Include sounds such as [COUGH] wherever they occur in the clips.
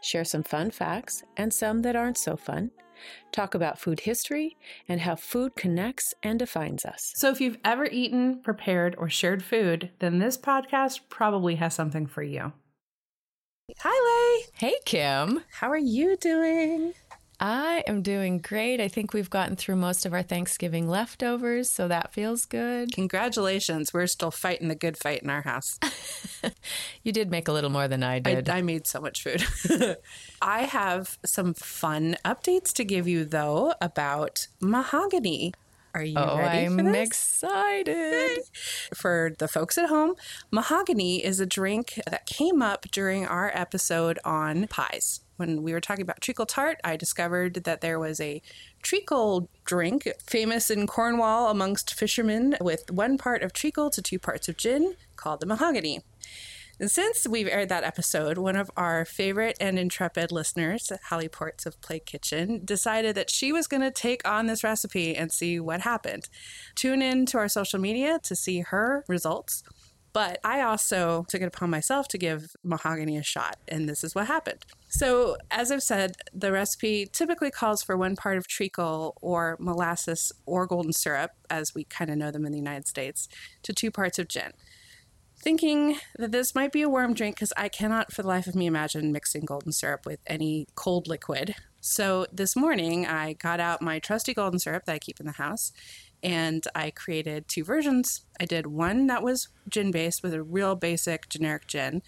Share some fun facts and some that aren't so fun. Talk about food history and how food connects and defines us. So, if you've ever eaten, prepared, or shared food, then this podcast probably has something for you. Hi, Lay. Hey, Kim. How are you doing? I am doing great. I think we've gotten through most of our Thanksgiving leftovers, so that feels good. Congratulations. We're still fighting the good fight in our house. [LAUGHS] you did make a little more than I did. I, I made so much food. [LAUGHS] I have some fun updates to give you, though, about mahogany. Are you ready? oh, ready? I'm excited. [LAUGHS] For the folks at home, mahogany is a drink that came up during our episode on pies when we were talking about treacle tart, I discovered that there was a treacle drink famous in Cornwall amongst fishermen with one part of treacle to two parts of gin called the mahogany. And since we've aired that episode, one of our favorite and intrepid listeners, Hallie Ports of Play Kitchen, decided that she was going to take on this recipe and see what happened. Tune in to our social media to see her results. But I also took it upon myself to give mahogany a shot, and this is what happened. So, as I've said, the recipe typically calls for one part of treacle or molasses or golden syrup, as we kind of know them in the United States, to two parts of gin. Thinking that this might be a warm drink because I cannot for the life of me imagine mixing golden syrup with any cold liquid. So, this morning I got out my trusty golden syrup that I keep in the house and I created two versions. I did one that was gin based with a real basic generic gin,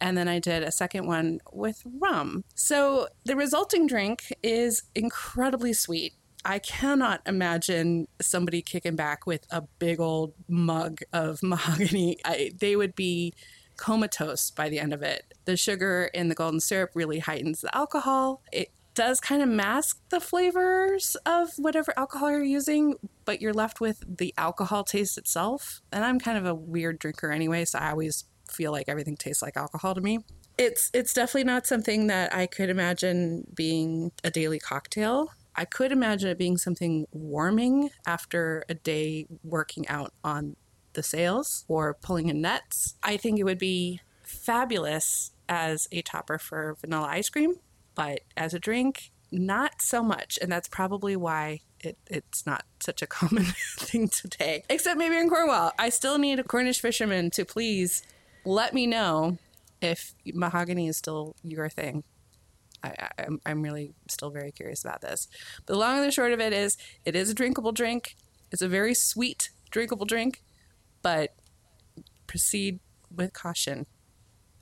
and then I did a second one with rum. So the resulting drink is incredibly sweet. I cannot imagine somebody kicking back with a big old mug of [LAUGHS] mahogany. I, they would be comatose by the end of it. The sugar in the golden syrup really heightens the alcohol. It does kind of mask the flavors of whatever alcohol you're using, but you're left with the alcohol taste itself. And I'm kind of a weird drinker anyway, so I always feel like everything tastes like alcohol to me. It's it's definitely not something that I could imagine being a daily cocktail. I could imagine it being something warming after a day working out on the sails or pulling in nets. I think it would be fabulous as a topper for vanilla ice cream but as a drink, not so much. And that's probably why it, it's not such a [LAUGHS] common thing today. Except maybe in Cornwall. I still need a Cornish fisherman to please let me know if mahogany is still your thing. I, am I'm really still very curious about this. But the long and the short of it is, it is a drinkable drink. It's a very sweet, drinkable drink, but proceed with caution.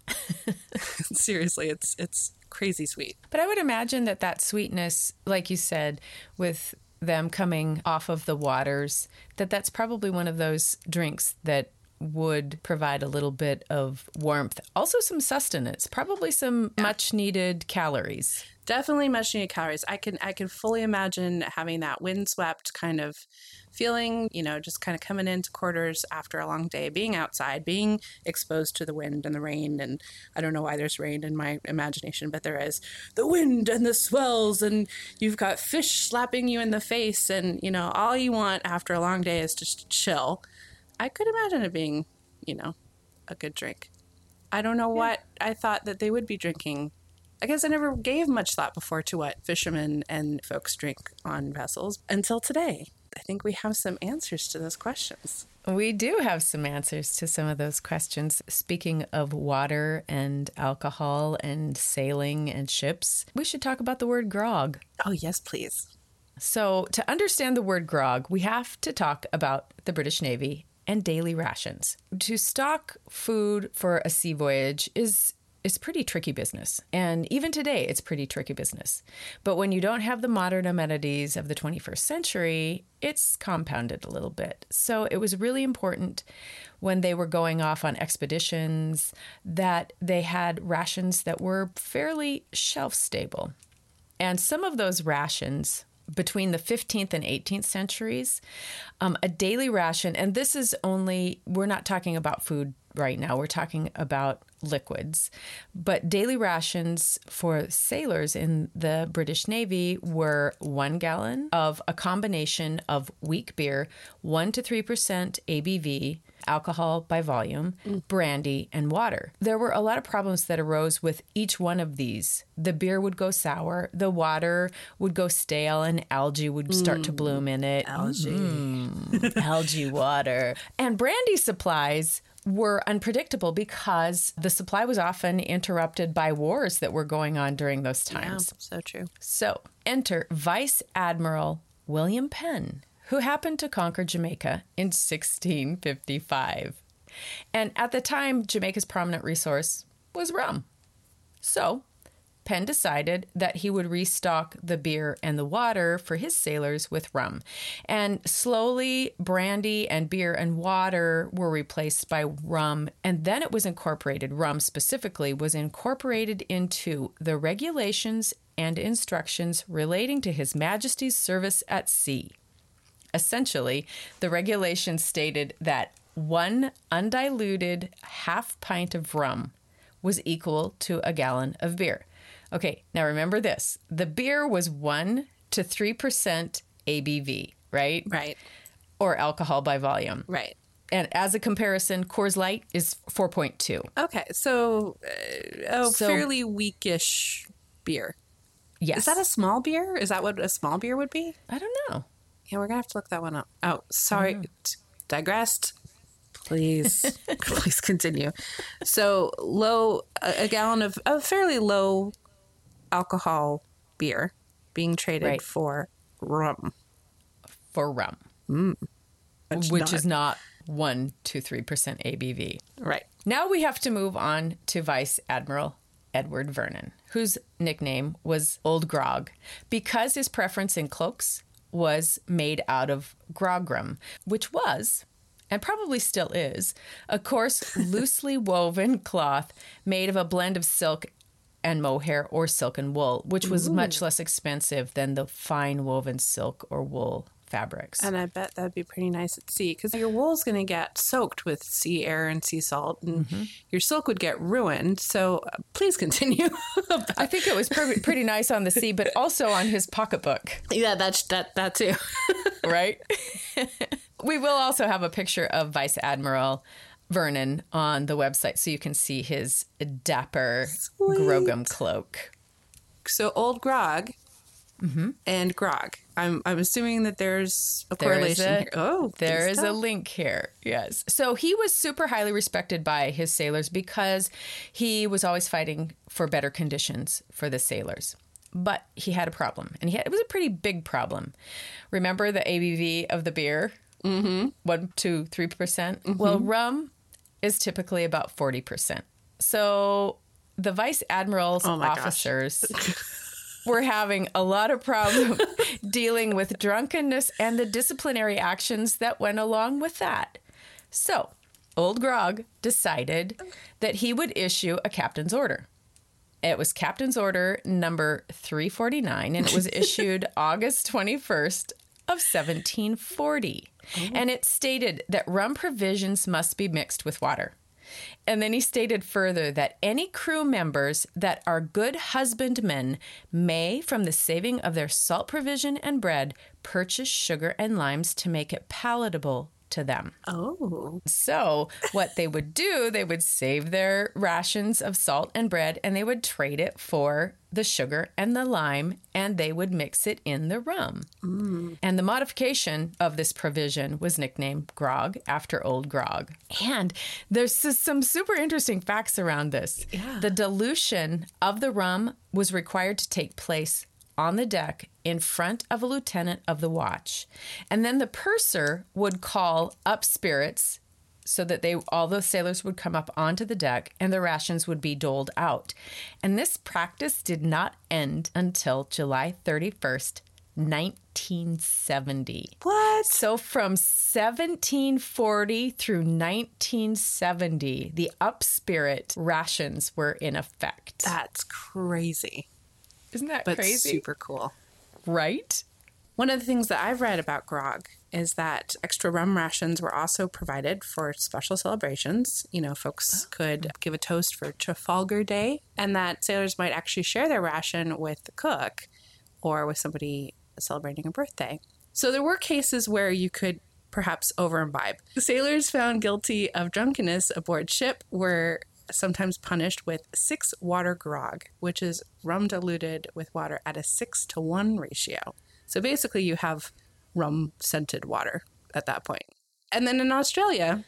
[LAUGHS] Seriously, it's it's crazy sweet. But I would imagine that that sweetness, like you said, with them coming off of the waters, that that's probably one of those drinks that would provide a little bit of warmth. Also, some sustenance, probably some yeah. much needed calories. Definitely much needed calories. I can I can fully imagine having that windswept kind of feeling, you know, just kind of coming into quarters after a long day, being outside, being exposed to the wind and the rain. And I don't know why there's rain in my imagination, but there is the wind and the swells, and you've got fish slapping you in the face. And, you know, all you want after a long day is just chill. I could imagine it being, you know, a good drink. I don't know yeah. what I thought that they would be drinking I guess I never gave much thought before to what fishermen and folks drink on vessels until today. I think we have some answers to those questions. We do have some answers to some of those questions. Speaking of water and alcohol and sailing and ships, we should talk about the word grog. Oh, yes, please. So, to understand the word grog, we have to talk about the British Navy and daily rations. To stock food for a sea voyage is is pretty tricky business. And even today, it's pretty tricky business. But when you don't have the modern amenities of the 21st century, it's compounded a little bit. So it was really important when they were going off on expeditions that they had rations that were fairly shelf stable. And some of those rations between the 15th and 18th centuries, um, a daily ration, and this is only, we're not talking about food right now, we're talking about liquids. But daily rations for sailors in the British Navy were one gallon of a combination of weak beer, 1 to 3% ABV, alcohol by volume, brandy, and water. There were a lot of problems that arose with each one of these. The beer would go sour, the water would go stale, and algae would start to mm. bloom in it. Algae. Mm. [LAUGHS] algae water. And brandy supplies were unpredictable because the supply was often interrupted by wars that were going on during those Yeah, times. so true. So, enter Vice Admiral William Penn, who happened to conquer Jamaica in 1655. And at the time, Jamaica's prominent resource was rum. So, Penn decided that he would restock the beer and the water for his sailors with rum. And slowly, brandy and beer and water were replaced by rum. And then it was incorporated, rum specifically, was incorporated into the regulations and instructions relating to His Majesty's service at sea. Essentially, the regulations stated that one undiluted half pint of rum was equal to a gallon of beer. Okay, now remember this the beer was 1 to 3% ABV, right? Right. Or alcohol by volume. Right. And as a comparison, Coors Light is 4.2. Okay. So, uh, oh, So- fairly weakish beer. Yes. Is that a small beer? Is that what a small beer would be? I don't know. Yeah, we're gonna have to look that one up. Oh, sorry, digressed. Please, [LAUGHS] please continue. So low, a, a gallon of a fairly low alcohol beer being traded Right. for rum, For rum, mm. which, which not- is not 1 to 3% ABV. right. Now we have to move on to Vice Admiral Edward Vernon, whose nickname was Old Grog, because his preference in cloaks was made out of grogram, which was, and probably still is, a coarse, [LAUGHS] loosely woven cloth made of a blend of silk and mohair or silk and wool, which was much less expensive than the fine woven silk or wool fabrics. And I bet that'd be pretty nice at sea because your wool's going to get soaked with sea air and sea salt, and your silk would get ruined. So uh, please continue. [LAUGHS] I think it was pretty, [LAUGHS] pretty nice on the sea, but also on his pocketbook. yeah, that's that that too. [LAUGHS] right? we will also have a picture of Vice Admiral Vernon on the website so you can see his dapper Sweet. Grogram cloak. so old grog Mm-hmm. and grog. I'm I'm assuming that there's a There is correlation a- here. Oh, There good a link here. Yes. So he was super highly respected by his sailors because he was always fighting for better conditions for the sailors. But he had a problem, and he had, it was a pretty big problem. Remember the ABV of the beer? Mm-hmm. One, two, three percent. Well, rum is typically about forty percent. So the vice admiral's Oh officers were having a lot of problem [LAUGHS] dealing with drunkenness and the disciplinary actions that went along with that. So, Old Grog decided that he would issue a captain's order. It was captain's order number 349 and it was [LAUGHS] issued August 21st of 1740. Oh. And it stated that rum provisions must be mixed with water. And then he stated further that any crew members that are good husbandmen may, from the saving of their salt provision and bread, purchase sugar and limes to make it palatable to them. Oh, So, what they would do, they would save their rations of salt and bread and they would trade it for the sugar and the lime and they would mix it in the rum. Mm. And the modification of this provision was nicknamed grog after old grog. And there's some super interesting facts around this. The dilution of the rum was required to take place on the deck in front of a lieutenant of the watch. And then the purser would call up spirits so that they all the sailors would come up onto the deck and the rations would be doled out. And this practice did not end until July 31st, 1970. what? So from 1740 through 1970, the up spirit rations were in effect. That's crazy. Isn't that but crazy? super cool. Right? One of the things that I've read about grog is that extra rum rations were also provided for special celebrations. You know, folks oh. could give a toast for Trafalgar Day, and that sailors might actually share their ration with the cook or with somebody celebrating a birthday. So there were cases where you could perhaps over imbibe. Sailors found guilty of drunkenness aboard ship were sometimes punished with six water grog, which is rum diluted with water at a six to one ratio. So basically, you have rum scented water at that point. And then in Australia,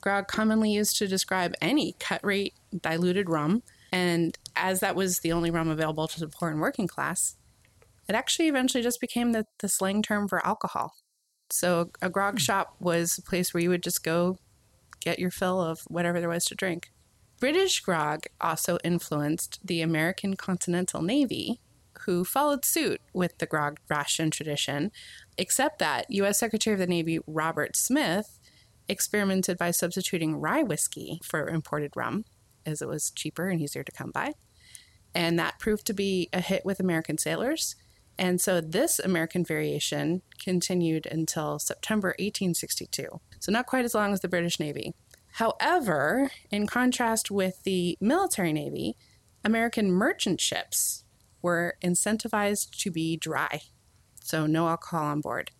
grog commonly used to describe any cut rate diluted rum. And as that was the only rum available to the poor and working class, it actually eventually just became the, the slang term for alcohol. So a grog hmm. shop was a place where you would just go get your fill of whatever there was to drink. British grog also influenced the American Continental Navy, who followed suit with the grog ration tradition, except that U.S. Secretary of the Navy Robert Smith experimented by substituting rye whiskey for imported rum, as it was cheaper and easier to come by. And that proved to be a hit with American sailors. And so this American variation continued until September 1862. So, not quite as long as the British Navy. However, in contrast with the military navy, American merchant ships were incentivized to be dry, so no alcohol on board.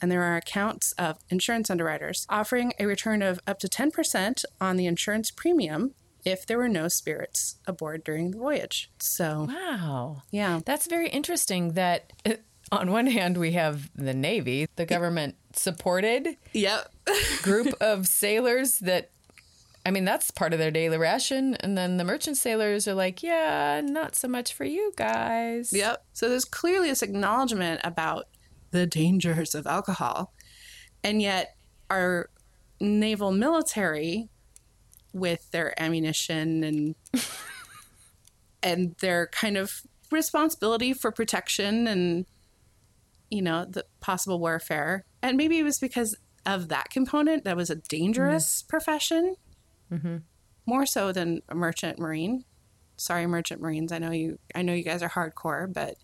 And there are accounts of insurance underwriters offering a return of up to 10% on the insurance premium if there were no spirits aboard during the voyage. So, Wow. yeah. That's very interesting that uh, on one hand we have the Navy, the government supported Yep. [LAUGHS] group of sailors that I mean that's part of their daily ration and then the merchant sailors are like, yeah, not so much for you guys. Yep. So there's clearly this acknowledgement about the dangers of alcohol. And yet, our naval military, with their ammunition and [LAUGHS] and their kind of responsibility for protection and you know the possible warfare, and maybe it was because of that component that was a dangerous mm. profession, Mm-hmm. more so than a merchant marine. Sorry, merchant marines. I know you. I know you guys are hardcore, but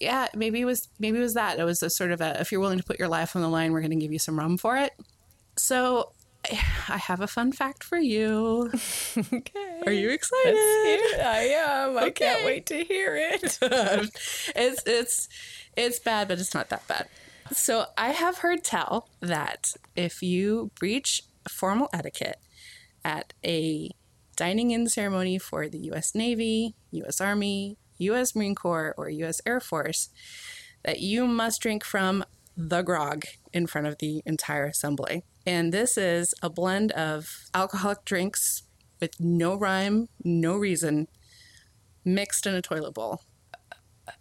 yeah, maybe it was maybe it was that. It was a sort of a if you're willing to put your life on the line, we're going to give you some rum for it. So I have a fun fact for you. Okay. Are you excited? I am. I can't wait to hear it. [LAUGHS] it's it's it's bad, but it's not that bad. So I have heard tell that if you breach formal etiquette at a dining in ceremony for the U.S. Navy, U.S. Army, U.S. Marine Corps, or U.S. Air Force, that you must drink from the grog in front of the entire assembly. And this is a blend of alcoholic drinks with no rhyme, no reason, mixed in a toilet bowl.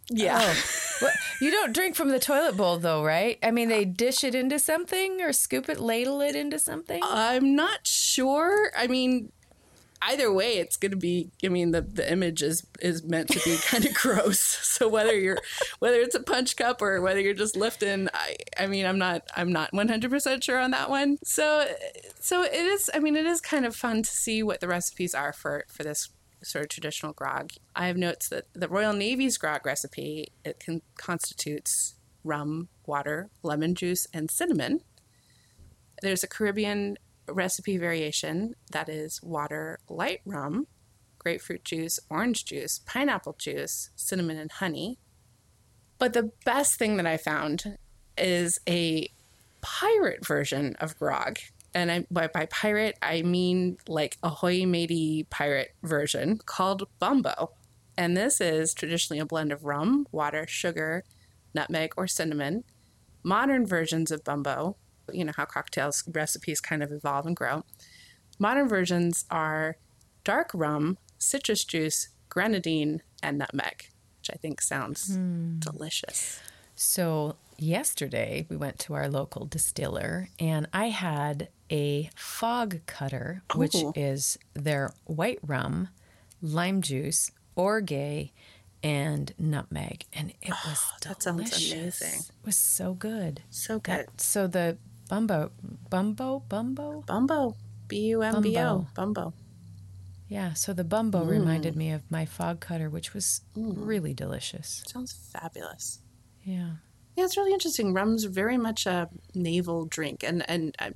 Yeah. Oh, you don't drink from the toilet bowl though, right? I mean, they dish it into something or scoop it, ladle it into something. I'm not sure. I mean, either way, it's going to be. I mean, the the image is is meant to be [LAUGHS] kind of gross. So whether you're whether it's a punch cup or whether you're just lifting, I I mean, I'm not I'm not 100 percent sure on that one. So so it is. I mean, it is kind of fun to see what the recipes are for for this sort of traditional grog. I have notes that the Royal Navy's grog recipe it can, constitutes rum, water, lemon juice, and cinnamon. There's a Caribbean recipe variation that is water, light rum, grapefruit juice, orange juice, pineapple juice, cinnamon, and honey. But the best thing that I found is a pirate version of grog. And I, by, by pirate, I mean like ahoy matey pirate version called Bumbo. And this is traditionally a blend of rum, water, sugar, nutmeg, or cinnamon. Modern versions of Bumbo, you know how cocktails recipes kind of evolve and grow. Modern versions are dark rum, citrus juice, grenadine, and nutmeg, which I think sounds hmm. delicious. So, yesterday we went to our local distiller and I had a fog cutter, which is their white rum, lime juice, orgeat, and nutmeg. And it oh, was that sounds amazing. It was so good. So good. That, so the bumbo, bumbo, bumbo? Bumbo. B U M B O. Bumbo. Bumbo. Yeah, so the bumbo mm. reminded me of my fog cutter, which was mm. really delicious. Sounds fabulous. Yeah. Yeah, it's really interesting. Rum's very much a naval drink, and and uh,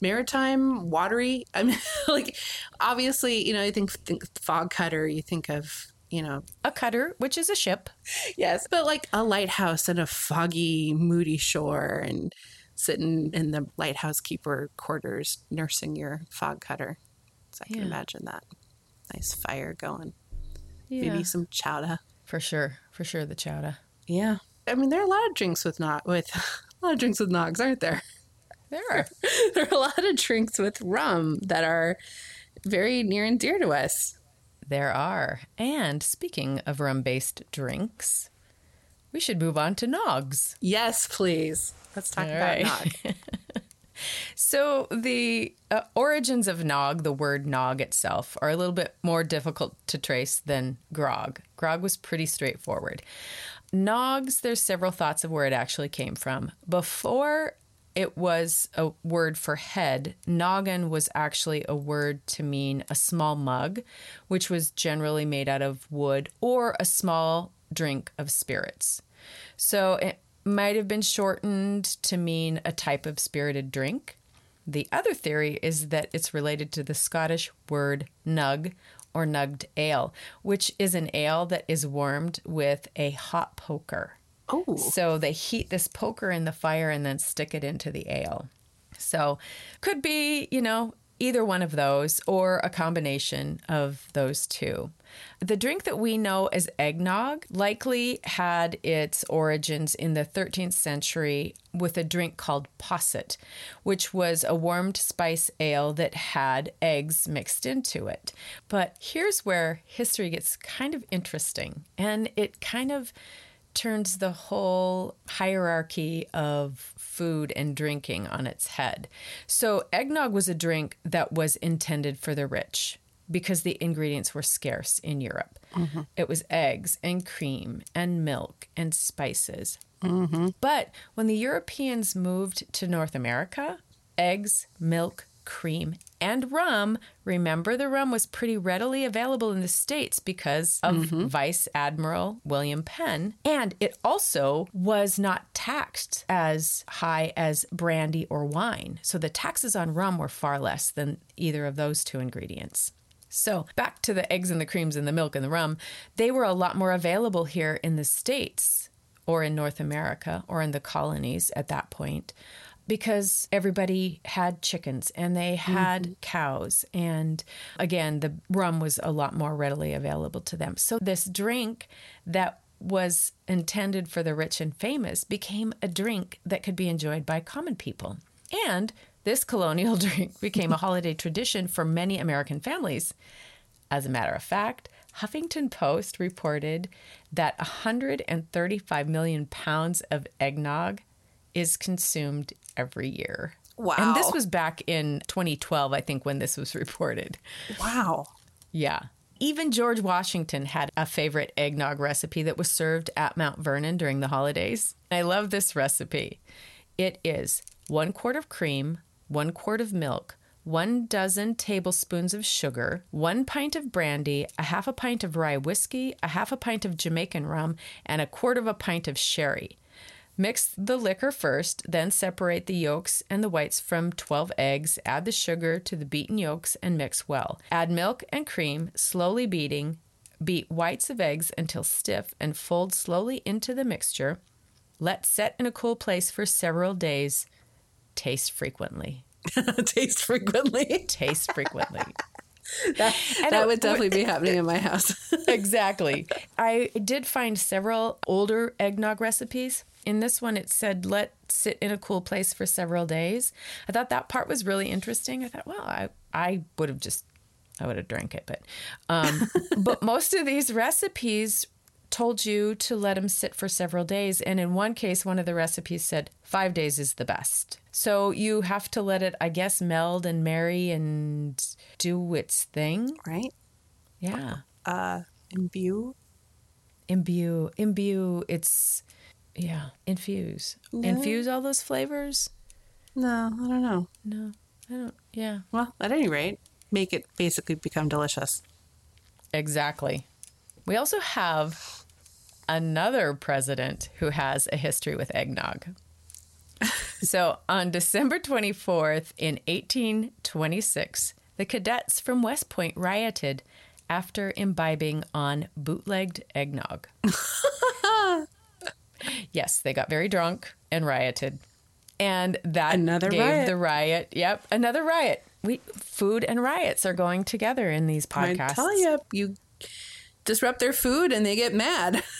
maritime, watery. I mean, [LAUGHS] like obviously, you know, you think, think fog cutter, you think of you know, A cutter, which is a ship. yes, but like a lighthouse and a foggy, moody shore, and sitting in the lighthouse keeper quarters, nursing your fog cutter. So I can Yeah. imagine that. Nice fire going. Yeah. Maybe some chowder. For sure. For sure, the chowder. Yeah. I mean, there are a lot of drinks with nog with [LAUGHS] a lot of drinks with nogs, aren't there? There are. [LAUGHS] there are a lot of drinks with rum that are very near and dear to us. There are. And speaking of rum based drinks, we should move on to Nogs. Yes, please. Let's talk All about right. nog. [LAUGHS] So, the uh, origins of Nog, the word Nog itself, are a little bit more difficult to trace than grog. Grog was pretty straightforward. Nogs, there's several thoughts of where it actually came from. Before it was a word for head, noggin was actually a word to mean a small mug, which was generally made out of wood or a small drink of spirits. So it might have been shortened to mean a type of spirited drink. The other theory is that it's related to the Scottish word nug or nugged ale, which is an ale that is warmed with a hot poker. Oh, So they heat this poker in the fire and then stick it into the ale. So could be, you know, either one of those or a combination of those two. The drink that we know as eggnog likely had its origins in the 13th century with a drink called posset, which was a warmed spice ale that had eggs mixed into it. But here's where history gets kind of interesting and it kind of turns the whole hierarchy of food and drinking on its head. So, eggnog was a drink that was intended for the rich because the ingredients were scarce in Europe. Mm-hmm. It was eggs and cream and milk and spices. Mm-hmm. But when the Europeans moved to North America, eggs, milk, cream, and rum, remember the rum was pretty readily available in the States because of mm-hmm. Vice Admiral William Penn. And it also was not taxed as high as brandy or wine. So the taxes on rum were far less than either of those two ingredients. So, back to the eggs and the creams and the milk and the rum, they were a lot more available here in the States or in North America or in the colonies at that point because everybody had chickens and they had mm-hmm. cows. And again, the rum was a lot more readily available to them. So, this drink that was intended for the rich and famous became a drink that could be enjoyed by common people. And this colonial [LAUGHS] drink became a holiday tradition for many American families. As a matter of fact, Huffington Post reported that 135 million pounds of eggnog is consumed every year. Wow. And this was back in 2012, I think, when this was reported. wow. Yeah. Even George Washington had a favorite eggnog recipe that was served at Mount Vernon during the holidays. I love this recipe. It is one quart of cream, one quart of milk, one dozen tablespoons of sugar, one pint of brandy, a half a pint of rye whiskey, a half a pint of Jamaican rum, and a quarter of a pint of sherry. Mix the liquor first, then separate the yolks and the whites from 12 eggs. Add the sugar to the beaten yolks and mix well. Add milk and cream, slowly beating. Beat whites of eggs until stiff and fold slowly into the mixture. Let set in a cool place for several days. [LAUGHS] Taste frequently. Taste frequently. Taste [LAUGHS] frequently. that And that it- would definitely be happening in my house. [LAUGHS] exactly. I did find several older eggnog recipes. In this one, it said let sit in a cool place for several days. I thought that part was really interesting. I thought, well, I, I would have just, I would have drank it. But, um, but most of these recipes told you to let them sit for several days. And in one case, one of the recipes said five days is the best. So you have to let it, I guess, meld and marry and do its thing. right? Yeah. Uh, imbue. imbue imbue it's yeah infuse infuse all those flavors No, I don't know. no i don't yeah Well, at any rate, make it basically become delicious. Exactly. We also have another president who has a history with eggnog. [LAUGHS] so on December 24th in 1826, the cadets from West Point rioted after imbibing on bootlegged eggnog. [LAUGHS] yes, they got very drunk and rioted. And that Another gave riot. the riot. Yep, another riot. We food and riots are going together in these I podcasts. tell you, you disrupt their food and they get mad. [LAUGHS]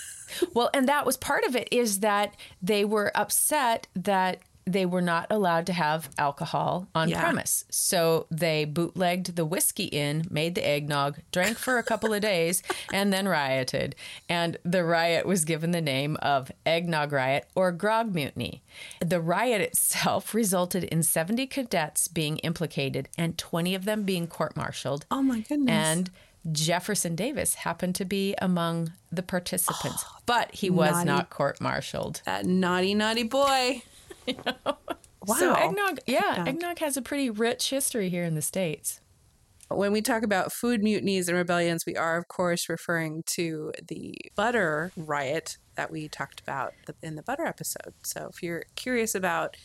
Well, and that was part of it is that they were upset that they were not allowed to have alcohol on Yeah. premise. So they bootlegged the whiskey in, made the eggnog, drank for a couple of days, and then rioted. And the riot was given the name of Eggnog Riot or Grog Mutiny. The riot itself resulted in 70 cadets being implicated and 20 of them being court martialed. Oh my goodness. And Jefferson Davis happened to be among the participants, [GASPS] but he was naughty. not court martialed. that naughty, naughty boy. [LAUGHS] Wow. So eggnog, yeah, Eggnog. eggnog has a pretty rich history here in the states. When we talk about food mutinies and rebellions, we are, of course, referring to the butter riot that we talked about in the butter episode. So if you're curious about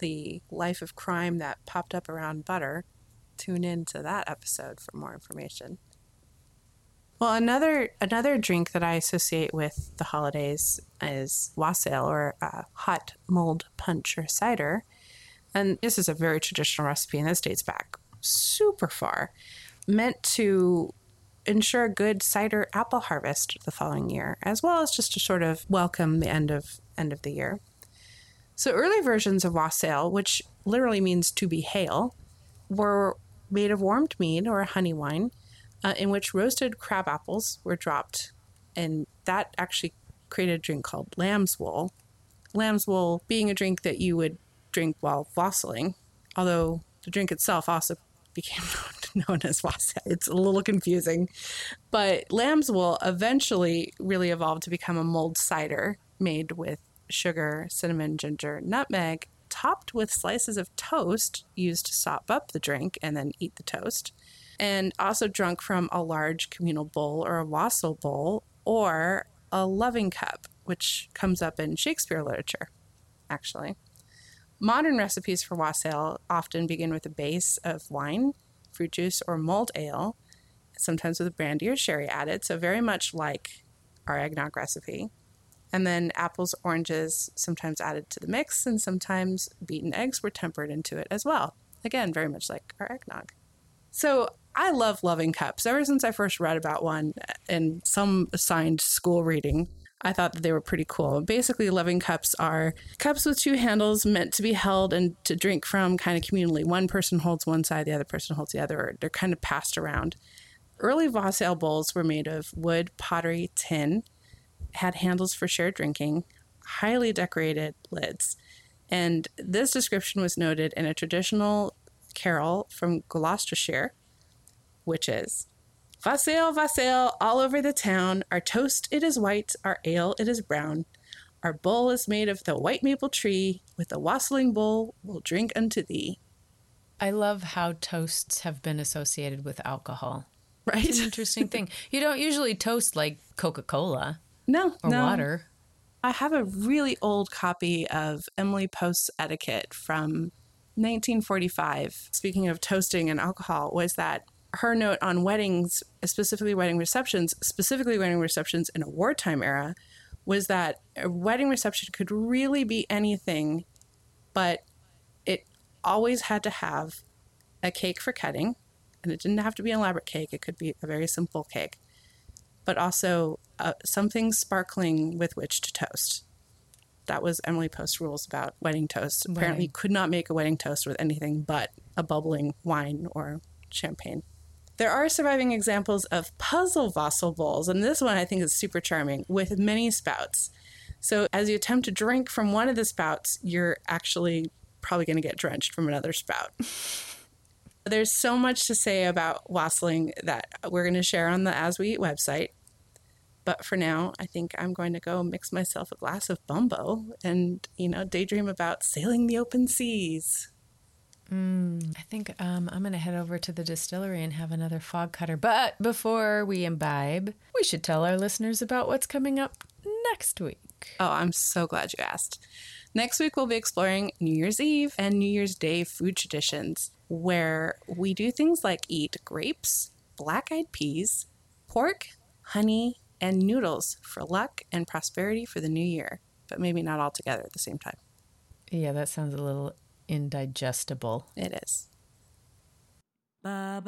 the life of crime that popped up around butter, tune in to that episode for more information. Well, another another drink that I associate with the holidays is wassail or uh, hot mulled punch or cider. And this is a very traditional recipe, and this dates back super far, meant to ensure a good cider apple harvest the following year, as well as just to sort of welcome the end of end of the year. So early versions of wassail, which literally means to be hale, were made of warmed mead or honey wine, uh, in which roasted crab apples were dropped, and that actually created a drink called lamb's wool. Lamb's wool being a drink that you would drink while wassailing, although the drink itself also became [LAUGHS] known as wassail. It's a little confusing, but lamb's wool eventually really evolved to become a mulled cider made with sugar, cinnamon, ginger, nutmeg, topped with slices of toast used to sop up the drink and then eat the toast, and also drunk from a large communal bowl or a wassail bowl or a loving cup, which comes up in Shakespeare literature, actually. Modern recipes for wassail often begin with a base of wine, fruit juice, or mulled ale, sometimes with brandy or sherry added, so very much like our eggnog recipe. And then apples, oranges, sometimes added to the mix, and sometimes beaten eggs were tempered into it as well. Again, very much like our eggnog. So I love loving cups. Ever since I first read about one in some assigned school reading, I thought that they were pretty cool. Basically, loving cups are cups with two handles meant to be held and to drink from kind of communally. One person holds one side, the other person holds the other, or they're kind of passed around. Early wassail bowls were made of wood, pottery, tin, had handles for shared drinking, highly decorated lids. And this description was noted in a traditional carol from Gloucestershire, which is Wassail, wassail, all over the town. Our toast it is white, our ale it is brown. Our bowl is made of the white maple tree. With a wassailing bowl we'll drink unto thee. I love how toasts have been associated with alcohol. Right? It's an interesting thing. You don't usually toast like Coca Cola no, or no. water. I have a really old copy of Emily Post's etiquette from 1945. Speaking of toasting and alcohol, was that her note on weddings, specifically wedding receptions, specifically wedding receptions in a wartime era, was that a wedding reception could really be anything, but it always had to have a cake for cutting, and it didn't have to be an elaborate cake. It could be a very simple cake, but also uh, something sparkling with which to toast. That was Emily Post's rules about wedding toast. Apparently, you could not make a wedding toast with anything but a bubbling wine or champagne. There are surviving examples of puzzle wassail bowls, and this one I think is super charming with many spouts. So, as you attempt to drink from one of the spouts, you're actually probably going to get drenched from another spout. [LAUGHS] There's so much to say about wassailing that we're going to share on the As We Eat website. But for now, I think I'm going to go mix myself a glass of bumbo and, you know, daydream about sailing the open seas. I think um, I'm going to head over to the distillery and have another fog cutter. But before we imbibe, we should tell our listeners about what's coming up next week. Oh, I'm so glad you asked. Next week, we'll be exploring New Year's Eve and New Year's Day food traditions, where we do things like eat grapes, black eyed peas, pork, honey, and noodles for luck and prosperity for the new year, but maybe not all together at the same time. Yeah, that sounds a little indigestible. It is. For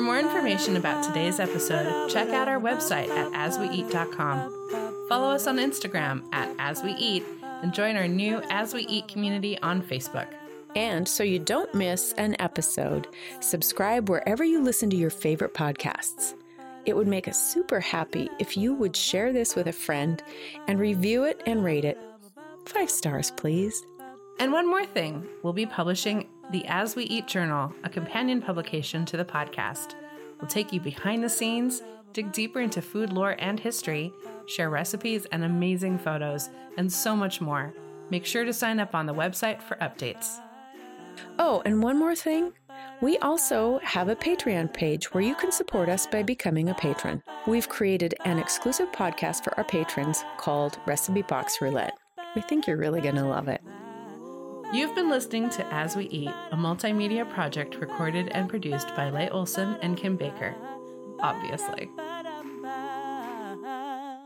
more information about today's episode, check out our website at asweeat.com. Follow us on Instagram at asweeat and join our new As We Eat community on Facebook. And so you don't miss an episode, subscribe wherever you listen to your favorite podcasts. It would make us super happy if you would share this with a friend and review it and rate it. Five stars, please. And one more thing we'll be publishing the As We Eat Journal, a companion publication to the podcast. We'll take you behind the scenes, dig deeper into food lore and history, share recipes and amazing photos, and so much more. Make sure to sign up on the website for updates. Oh, and one more thing. We also have a Patreon page where you can support us by becoming a patron. We've created an exclusive podcast for our patrons called Recipe Box Roulette. We think you're really going to love it. You've been listening to As We Eat, a multimedia project recorded and produced by Leigh Olson and Kim Baker. Obviously.